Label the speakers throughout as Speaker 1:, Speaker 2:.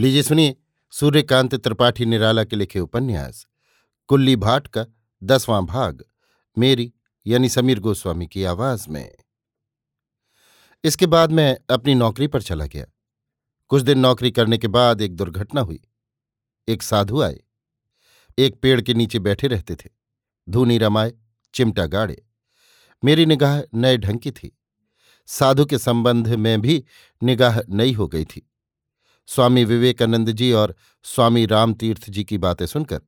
Speaker 1: लीजिए सुनिए, सूर्यकांत त्रिपाठी निराला के लिखे उपन्यास, कुल्ली भाट का दसवां भाग, मेरी यानी समीर गोस्वामी की आवाज़ में। इसके बाद मैं अपनी नौकरी पर चला गया। कुछ दिन नौकरी करने के बाद एक दुर्घटना हुई। एक साधु आए। एक पेड़ के नीचे बैठे रहते थे। धूनी रमाए, चिमटा गाड़े। मेरी निगाह नए ढंग की थी। साधु के संबंध में भी निगाह नई हो गई थी। स्वामी विवेकानंद जी और स्वामी रामतीर्थ जी की बातें सुनकर,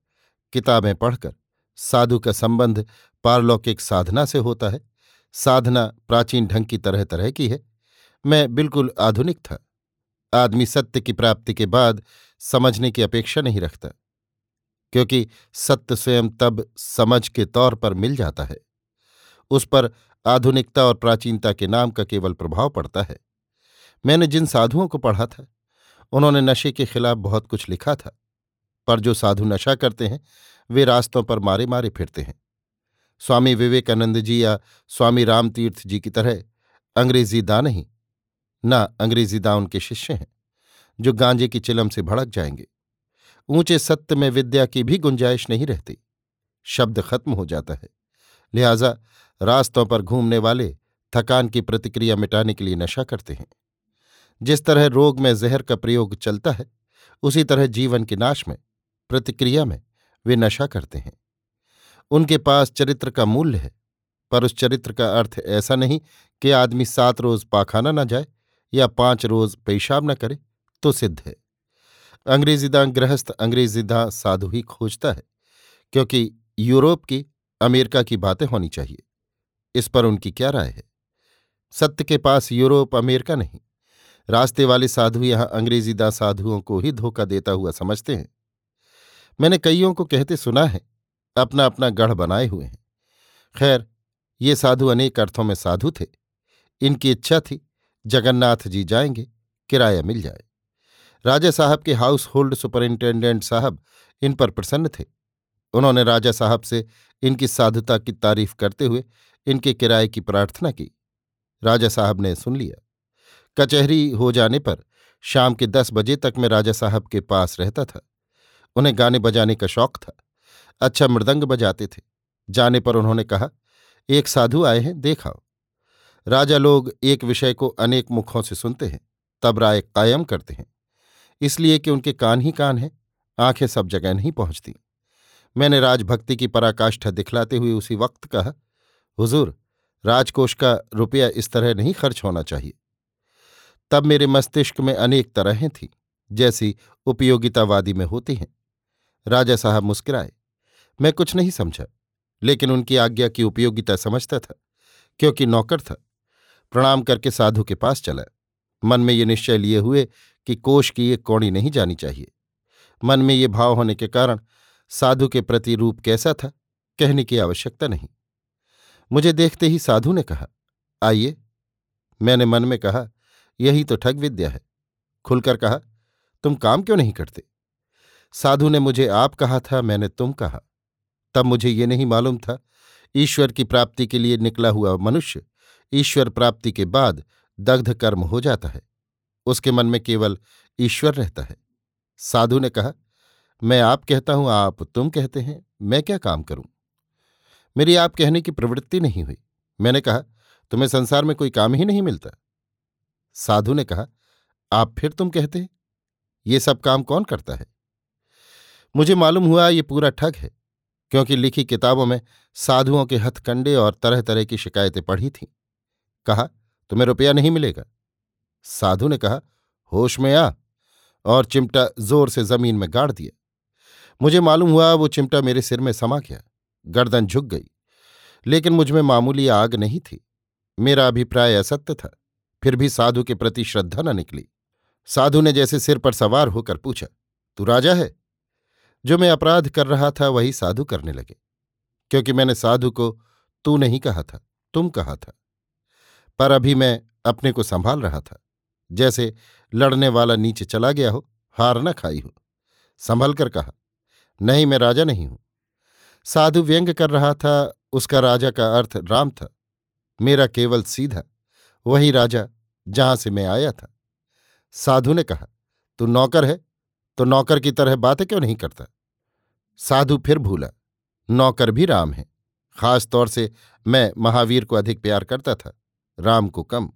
Speaker 1: किताबें पढ़कर, साधु का संबंध पारलौकिक साधना से होता है। साधना प्राचीन ढंग की तरह तरह की है। मैं बिल्कुल आधुनिक था। आदमी सत्य की प्राप्ति के बाद समझने की अपेक्षा नहीं रखता, क्योंकि सत्य स्वयं तब समझ के तौर पर मिल जाता है। उस पर आधुनिकता और प्राचीनता के नाम का केवल प्रभाव पड़ता है। मैंने जिन साधुओं को पढ़ा था उन्होंने नशे के खिलाफ बहुत कुछ लिखा था, पर जो साधु नशा करते हैं, वे रास्तों पर मारे मारे फिरते हैं। स्वामी विवेकानंद जी या स्वामी रामतीर्थ जी की तरह अंग्रेज़ी दा नहीं, न अंग्रेज़ी दा उनके शिष्य हैं, जो गांजे की चिलम से भड़क जाएँगे। ऊँचे सत्य में विद्या की भी गुंजाइश नहीं रहती। शब्द खत्म हो जाता है। लिहाजा रास्तों पर घूमने वाले थकान की प्रतिक्रिया मिटाने के लिए नशा करते हैं। जिस तरह रोग में जहर का प्रयोग चलता है, उसी तरह जीवन के नाश में, प्रतिक्रिया में वे नशा करते हैं। उनके पास चरित्र का मूल्य है, पर उस चरित्र का अर्थ ऐसा नहीं कि आदमी सात रोज पाखाना न जाए या पाँच रोज पेशाब न करे तो सिद्ध है। अंग्रेजीदां गृहस्थ अंग्रेजीदां साधु ही खोजता है, क्योंकि यूरोप की, अमेरिका की बातें होनी चाहिए। इस पर उनकी क्या राय है? सत्य के पास यूरोप अमेरिका नहीं रास्ते वाले साधु यहाँ अंग्रेज़ी दा साधुओं को ही धोखा देता हुआ समझते हैं। मैंने कईयों को कहते सुना है अपना अपना गढ़ बनाए हुए हैं। खैर, ये साधु अनेक अर्थों में साधु थे। इनकी इच्छा थी, जगन्नाथ जी जाएँगे, किराया मिल जाए। राजा साहब के हाउस होल्ड सुपरिंटेंडेंट साहब इन पर प्रसन्न थे। उन्होंने राजा साहब से इनकी साधुता की तारीफ़ करते हुए इनके किराए की प्रार्थना की। राजा साहब ने सुन लिया। कचहरी हो जाने पर शाम के दस बजे तक मैं राजा साहब के पास रहता था। उन्हें गाने बजाने का शौक था। अच्छा मृदंग बजाते थे। जाने पर उन्होंने कहा, एक साधु आए हैं देखाओ राजा लोग एक विषय को अनेक मुखों से सुनते हैं, तब राय कायम करते हैं। इसलिए कि उनके कान ही कान हैं, आँखें सब जगह नहीं पहुँचती। मैंने राजभक्ति की पराकाष्ठा दिखलाते हुए उसी वक्त कहा, हुजूर, राजकोष का रुपया इस तरह नहीं खर्च होना चाहिए। तब मेरे मस्तिष्क में अनेक तरहें थीं, जैसी उपयोगितावादी में होती हैं। राजा साहब मुस्कुराए। मैं कुछ नहीं समझा, लेकिन उनकी आज्ञा की उपयोगिता समझता था, क्योंकि नौकर था। प्रणाम करके साधु के पास चला। मन में ये निश्चय लिए हुए कि कोष की एक कौड़ी नहीं जानी चाहिए। मन में ये भाव होने के कारण साधु के प्रति रूप कैसा था, कहने की आवश्यकता नहीं। मुझे देखते ही साधु ने कहा, आइए। मैंने मन में कहा यही तो ठग विद्या है। खुलकर कहा, तुम काम क्यों नहीं करते? साधु ने मुझे आप कहा था, मैंने तुम कहा। तब मुझे ये नहीं मालूम था, ईश्वर की प्राप्ति के लिए निकला हुआ मनुष्य ईश्वर प्राप्ति के बाद दग्ध कर्म हो जाता है। उसके मन में केवल ईश्वर रहता है। साधु ने कहा, मैं आप कहता हूँ, आप तुम कहते हैं, मैं क्या काम करूँ? मेरी आप कहने की प्रवृत्ति नहीं हुई। मैंने कहा, तुम्हें संसार में कोई काम ही नहीं मिलता। साधु ने कहा, आप फिर तुम कहते, ये सब काम कौन करता है? मुझे मालूम हुआ ये पूरा ठग है, क्योंकि लिखी किताबों में साधुओं के हथकंडे और तरह तरह की शिकायतें पढ़ी थीं। कहा, तुम्हें रुपया नहीं मिलेगा? साधु ने कहा, होश में आ और चिमटा ज़ोर से ज़मीन में गाड़ दिया। मुझे मालूम हुआ वो चिमटा मेरे सिर में समा गया, गर्दन झुक गई, लेकिन मुझमें मामूली आग नहीं थी। मेरा अभिप्राय असत्य था। फिर भी साधु के प्रति श्रद्धा न निकली। साधु ने जैसे सिर पर सवार होकर पूछा, तू राजा है? जो मैं अपराध कर रहा था, वही साधु करने लगे। क्योंकि मैंने साधु को तू नहीं कहा था, तुम कहा था। पर अभी मैं अपने को संभाल रहा था। जैसे लड़ने वाला नीचे चला गया हो, हार न खाई हो। संभल कर कहा, नहीं, मैं राजा नहीं हूँ। साधु व्यंग कर रहा था, उसका राजा का अर्थ राम था। मेरा केवल सीधा वही राजा जहाँ से मैं आया था। साधु ने कहा, तू नौकर है तो नौकर की तरह बातें क्यों नहीं करता? साधु फिर भूला, नौकर भी राम है। खास तौर से मैं महावीर को अधिक प्यार करता था, राम को कम।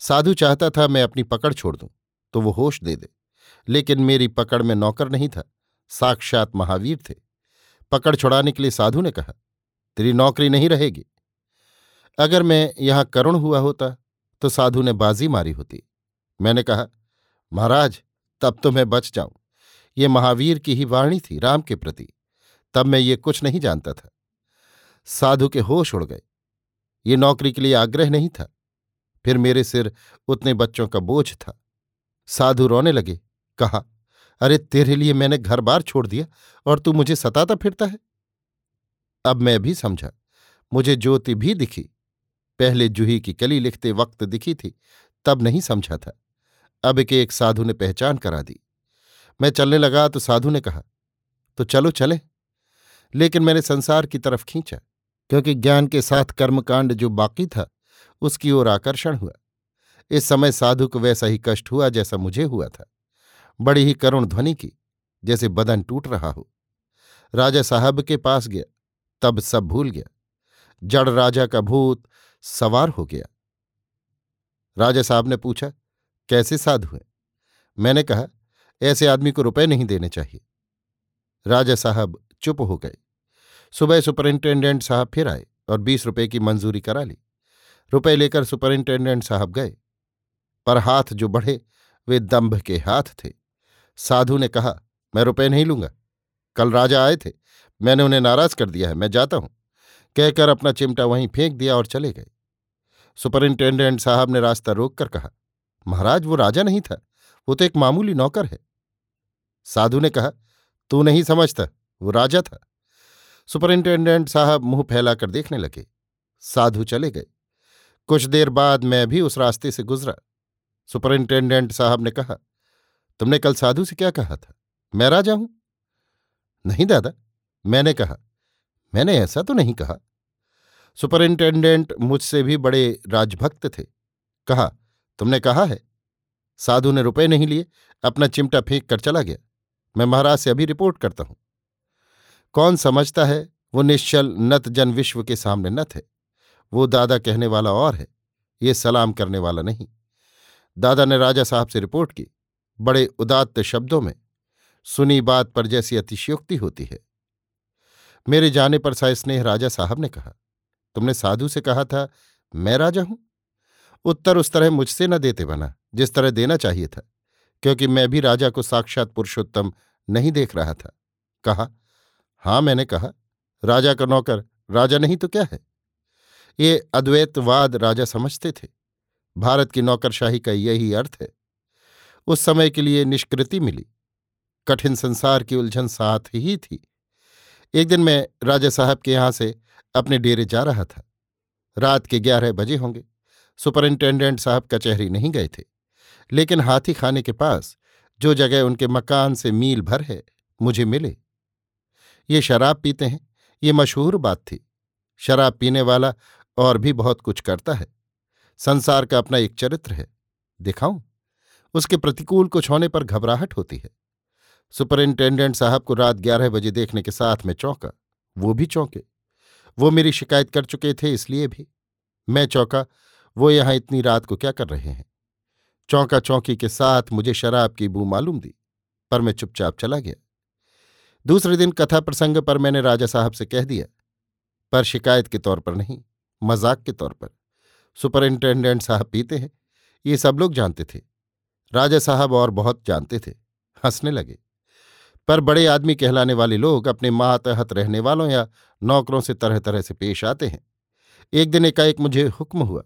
Speaker 1: साधु चाहता था मैं अपनी पकड़ छोड़ दूँ तो वो होश दे दे। लेकिन मेरी पकड़ में नौकर नहीं था, साक्षात महावीर थे। पकड़ छुड़ाने के लिए साधु ने कहा, तेरी नौकरी नहीं रहेगी। अगर मैं यहाँ करुण हुआ होता तो साधु ने बाजी मारी होती। मैंने कहा, महाराज, तब तो मैं बच जाऊँ। ये महावीर की ही वाणी थी राम के प्रति। तब मैं ये कुछ नहीं जानता था। साधु के होश उड़ गए। ये नौकरी के लिए आग्रह नहीं था। फिर मेरे सिर उतने बच्चों का बोझ था। साधु रोने लगे, कहा, अरे, तेरे लिए मैंने घर बार छोड़ दिया, और तू मुझे सताता फिरता है? अब मैं भी समझा, मुझे ज्योति भी दिखी। पहले जूही की कली लिखते वक्त दिखी थी, तब नहीं समझा था। अब के एक साधु ने पहचान करा दी। मैं चलने लगा तो साधु ने कहा तो चलो चले। लेकिन मैंने संसार की तरफ़ खींचा, क्योंकि ज्ञान के साथ कर्मकांड जो बाकी था, उसकी ओर आकर्षण हुआ। इस समय साधु को वैसा ही कष्ट हुआ जैसा मुझे हुआ था। बड़ी ही करुण ध्वनि की, जैसे बदन टूट रहा हो। राजा साहब के पास गया, तब सब भूल गया। जड़ राजा का भूत सवार हो गया। राजा साहब ने पूछा, कैसे साधु हैं? मैंने कहा, ऐसे आदमी को रुपए नहीं देने चाहिए। राजा साहब चुप हो गए। सुबह सुपरिंटेंडेंट साहब फिर आए और बीस रुपए की मंजूरी करा ली। रुपए लेकर सुपरिंटेंडेंट साहब गए। पर हाथ जो बढ़े, वे दंभ के हाथ थे। साधु ने कहा, मैं रुपए नहीं लूँगा। कल राजा आए थे। मैंने उन्हें नाराज़ कर दिया है। मैं जाता हूँ। कहकर अपना चिमटा वहीं फेंक दिया और चले गए। सुपरिंटेंडेंट साहब ने रास्ता रोककर कहा, महाराज, वो राजा नहीं था, वो तो एक मामूली नौकर है। साधु ने कहा, तू नहीं समझता, वो राजा था। सुपरिंटेंडेंट साहब मुँह फैलाकर देखने लगे। साधु चले गए। कुछ देर बाद मैं भी उस रास्ते से गुजरा। सुपरिंटेंडेंट साहब ने कहा, तुमने कल साधु से क्या कहा था? मैं राजा हूँ? नहीं दादा, मैंने कहा मैंने ऐसा तो नहीं कहा। सुपरिंटेंडेंट मुझसे भी बड़े राजभक्त थे। कहा, तुमने कहा है। साधु ने रुपए नहीं लिए, अपना चिमटा फेंक कर चला गया। मैं महाराज से अभी रिपोर्ट करता हूँ। कौन समझता है, वो निश्चल नत जन विश्व के सामने नत है वो दादा कहने वाला और है, ये सलाम करने वाला नहीं। दादा ने राजा साहब से रिपोर्ट की, बड़े उदात्त शब्दों में, सुनी बात पर जैसी अतिशयोक्ति होती है। मेरे जाने पर सस्नेह राजा साहब ने कहा। तुमने साधु से कहा था, मैं राजा हूँ? उत्तर उस तरह मुझसे न देते बना, जिस तरह देना चाहिए था, क्योंकि मैं भी राजा को साक्षात पुरुषोत्तम नहीं देख रहा था। कहा, हाँ, मैंने कहा, राजा का नौकर राजा नहीं तो क्या है? ये अद्वैतवाद राजा समझते थे। भारत की नौकरशाही का यही अर्थ है। उस समय के लिए निष्कृति मिली। कठिन संसार की उलझन साथ ही थी। एक दिन मैं राजा साहब के यहाँ से अपने डेरे जा रहा था। रात के ग्यारह बजे होंगे। सुपरिंटेंडेंट साहब कचहरी नहीं गए थे। लेकिन हाथी खाने के पास जो जगह उनके मकान से मील भर है, मुझे मिले। ये शराब पीते हैं। ये मशहूर बात थी। शराब पीने वाला और भी बहुत कुछ करता है। संसार का अपना एक चरित्र है। दिखाऊँ? उसके प्रतिकूल कुछ होने पर घबराहट होती है। सुपरिंटेंडेंट साहब को रात ग्यारह बजे देखने के साथ में चौंका। वो भी चौंके। वो मेरी शिकायत कर चुके थे इसलिए भी। मैं चौंका, वो यहाँ इतनी रात को क्या कर रहे हैं? चौंका चौंकी के साथ मुझे शराब की बू मालूम दी, पर मैं चुपचाप चला गया। दूसरे दिन कथा प्रसंग पर मैंने राजा साहब से कह दिया, पर शिकायत के तौर पर नहीं, मज़ाक के तौर पर। सुपरिंटेंडेंट साहब पीते हैं, ये सब लोग जानते थे। राजा साहब और बहुत जानते थे, हंसने लगे। पर बड़े आदमी कहलाने वाले लोग अपने मातहत रहने वालों या नौकरों से तरह तरह से पेश आते हैं। एक दिन एकाएक मुझे हुक्म हुआ,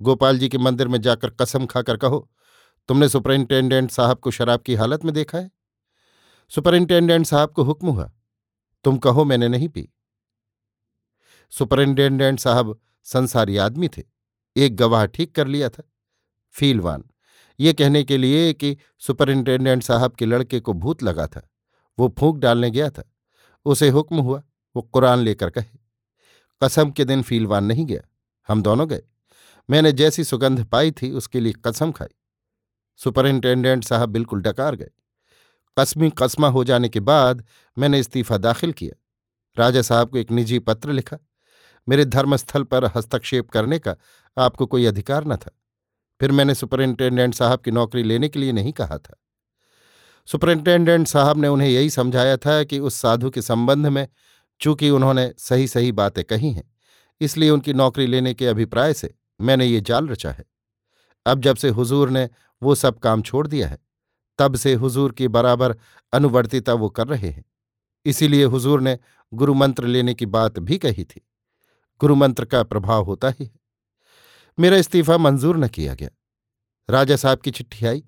Speaker 1: गोपाल जी के मंदिर में जाकर कसम खाकर कहो, तुमने सुपरिंटेंडेंट साहब को शराब की हालत में देखा है? सुपरिंटेंडेंट साहब को हुक्म हुआ, तुम कहो मैंने नहीं पी। सुपरिंटेंडेंट साहब संसारी आदमी थे, एक गवाह ठीक कर लिया था। फीलवान, ये कहने के लिए कि सुपरिंटेंडेंट साहब के लड़के को भूत लगा था। वो फूंक डालने गया था। उसे हुक्म हुआ, वो कुरान लेकर कहे, कसम के दिन फीलवान नहीं गया, हम दोनों गए। मैंने जैसी सुगंध पाई थी, उसके लिए कसम खाई। सुपरिंटेंडेंट साहब बिल्कुल डकार गए। कस्मी कस्मा हो जाने के बाद मैंने इस्तीफा दाखिल किया। राजा साहब को एक निजी पत्र लिखा। मेरे धर्मस्थल पर हस्तक्षेप करने का आपको कोई अधिकार न था। फिर मैंने सुपरिंटेंडेंट साहब की नौकरी लेने के लिए नहीं कहा था। सुपरिंटेंडेंट साहब ने उन्हें यही समझाया था कि उस साधु के संबंध में चूँकि उन्होंने सही सही बातें कही हैं, इसलिए उनकी नौकरी लेने के अभिप्राय से मैंने ये जाल रचा है। अब जब से हुजूर ने वो सब काम छोड़ दिया है, तब से हुजूर की बराबर अनुवर्तिता वो कर रहे हैं। इसीलिए हुजूर ने गुरुमंत्र लेने की बात भी कही थी। गुरुमंत्र का प्रभाव होता ही है। मेरा इस्तीफा मंजूर न किया गया। राजा साहब की चिट्ठी आई।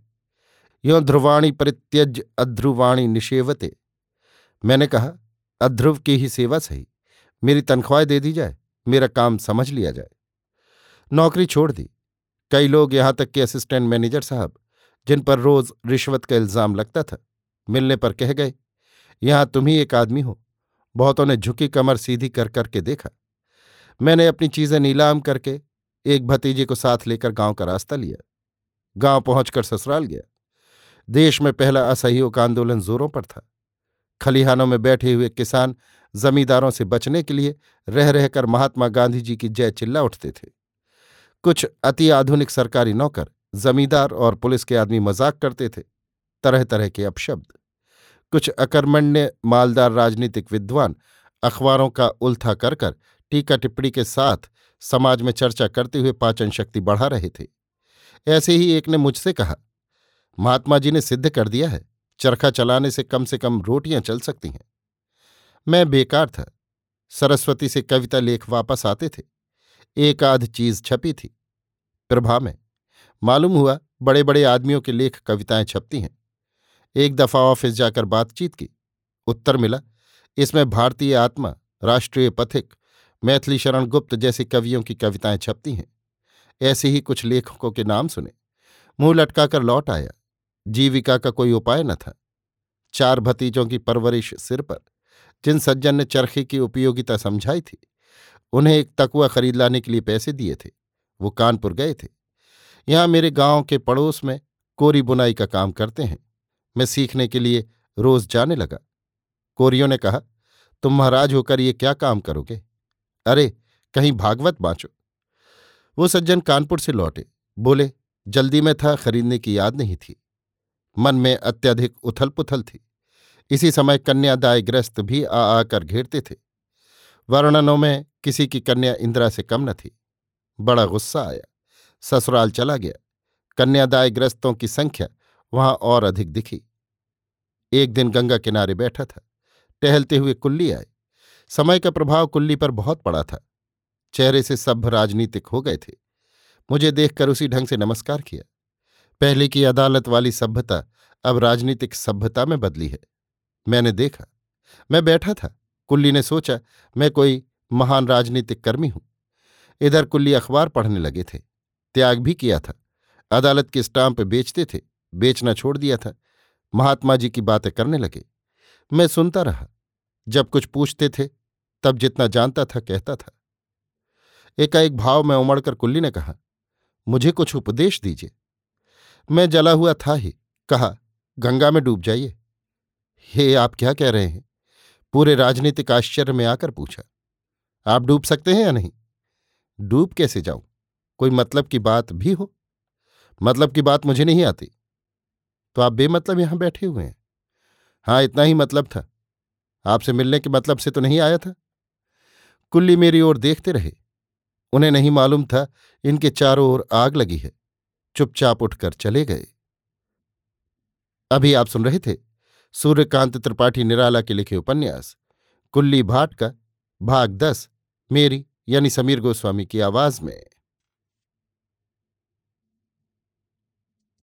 Speaker 1: यो ध्रुवाणी परित्यज अध्रुवाणी निषेवते। मैंने कहा, अध्रुव की ही सेवा सही। मेरी तनख्वाह दे दी जाए, मेरा काम समझ लिया जाए। नौकरी छोड़ दी। कई लोग यहाँ तक कि असिस्टेंट मैनेजर साहब, जिन पर रोज रिश्वत का इल्ज़ाम लगता था, मिलने पर कह गए, यहाँ तुम ही एक आदमी हो। बहुतों ने झुकी कमर सीधी कर करके देखा। मैंने अपनी चीज़ें नीलाम करके एक भतीजे को साथ लेकर गाँव का रास्ता लिया। गाँव पहुंचकर ससुराल गया। देश में पहला असहयोग आंदोलन जोरों पर था। खलिहानों में बैठे हुए किसान जमींदारों से बचने के लिए रह रहकर महात्मा गांधी जी की जय चिल्ला उठते थे। कुछ अति आधुनिक सरकारी नौकर, जमींदार और पुलिस के आदमी मज़ाक करते थे तरह तरह के अपशब्द। कुछ अकर्मण्य मालदार राजनीतिक विद्वान अखबारों का उल्था कर कर टीका टिप्पणी के साथ समाज में चर्चा करते हुए पाचन शक्ति बढ़ा रहे थे। ऐसे ही एक ने मुझसे कहा महात्मा जी ने सिद्ध कर दिया है, चरखा चलाने से कम से कम रोटियाँ चल सकती हैं। मैं बेकार था। सरस्वती से कविता लेख वापस आते थे। एक आध चीज़ छपी थी। प्रभा में, मालूम हुआ बड़े बड़े आदमियों के लेख कविताएँ छपती हैं। एक दफ़ा ऑफ़िस जाकर बातचीत की। उत्तर मिला, इसमें भारतीय आत्मा, राष्ट्रीय पथिक, मैथिली शरण गुप्त जैसे कवियों की कविताएँ छपती हैं। ऐसे ही कुछ लेखकों के नाम सुने। मुँह लटकाकर लौट आया। जीविका का कोई उपाय न था। चार भतीजों की परवरिश सिर पर, जिन सज्जन ने चरखे की उपयोगिता समझाई थी, उन्हें एक तकुआ खरीद लाने के लिए पैसे दिए थे। वो कानपुर गए थे। यहाँ मेरे गाँव के पड़ोस में कोरी बुनाई का काम करते हैं। मैं सीखने के लिए रोज जाने लगा। कोरियों ने कहा, तुम महाराज होकर ये क्या काम करोगे? अरे, कहीं भागवत बाँचो। वो सज्जन कानपुर से लौटे। बोले, जल्दी में था, खरीदने की याद नहीं थी। मन में अत्यधिक उथल पुथल थी। इसी समय कन्यादायग्रस्त भी आ आकर घेरते थे। वर्णनों में किसी की कन्या इंदिरा से कम न थी। बड़ा गुस्सा आया। ससुराल चला गया। कन्यादायग्रस्तों की संख्या वहाँ और अधिक दिखी। एक दिन गंगा किनारे बैठा था। टहलते हुए कुल्ली आए। समय का प्रभाव कुल्ली पर बहुत पड़ा था। चेहरे से सभ्य राजनीतिक हो गए थे। मुझे देखकर उसी ढंग से नमस्कार किया। पहले की अदालत वाली सभ्यता अब राजनीतिक सभ्यता में बदली है। मैंने देखा, मैं बैठा था, कुल्ली ने सोचा, मैं कोई महान राजनीतिक कर्मी हूँ। इधर कुल्ली अखबार पढ़ने लगे थे, त्याग भी किया था, अदालत के स्टाम्प बेचते थे, बेचना छोड़ दिया था, महात्मा जी की बातें करने लगे। मैं सुनता रहा, जब कुछ पूछते थे, तब जितना जानता था, कहता था। एकाएक भाव में उमड़कर कुल्ली ने कहा, मुझे कुछ उपदेश दीजिए। मैं जला हुआ था ही। कहा, गंगा में डूब जाइए। हे, आप क्या कह रहे हैं? पूरे राजनीतिक आश्चर्य में आकर पूछा, आप डूब सकते हैं या नहीं? डूब कैसे जाऊँ? कोई मतलब की बात भी हो? मतलब की बात मुझे नहीं आती। तो आप बेमतलब यहाँ बैठे हुए हैं? हाँ इतना ही मतलब था। आपसे मिलने के मतलब से तो नहीं आया था। कुल्ली मेरी ओर देखते रहे। उन्हें नहीं मालूम था इनके चारों ओर आग लगी है। चुपचाप उठकर चले गए। अभी आप सुन रहे थे सूर्यकांत त्रिपाठी निराला के लिखे उपन्यास, कुल्ली भाट का भाग दस, मेरी यानी समीर गोस्वामी की आवाज़ में।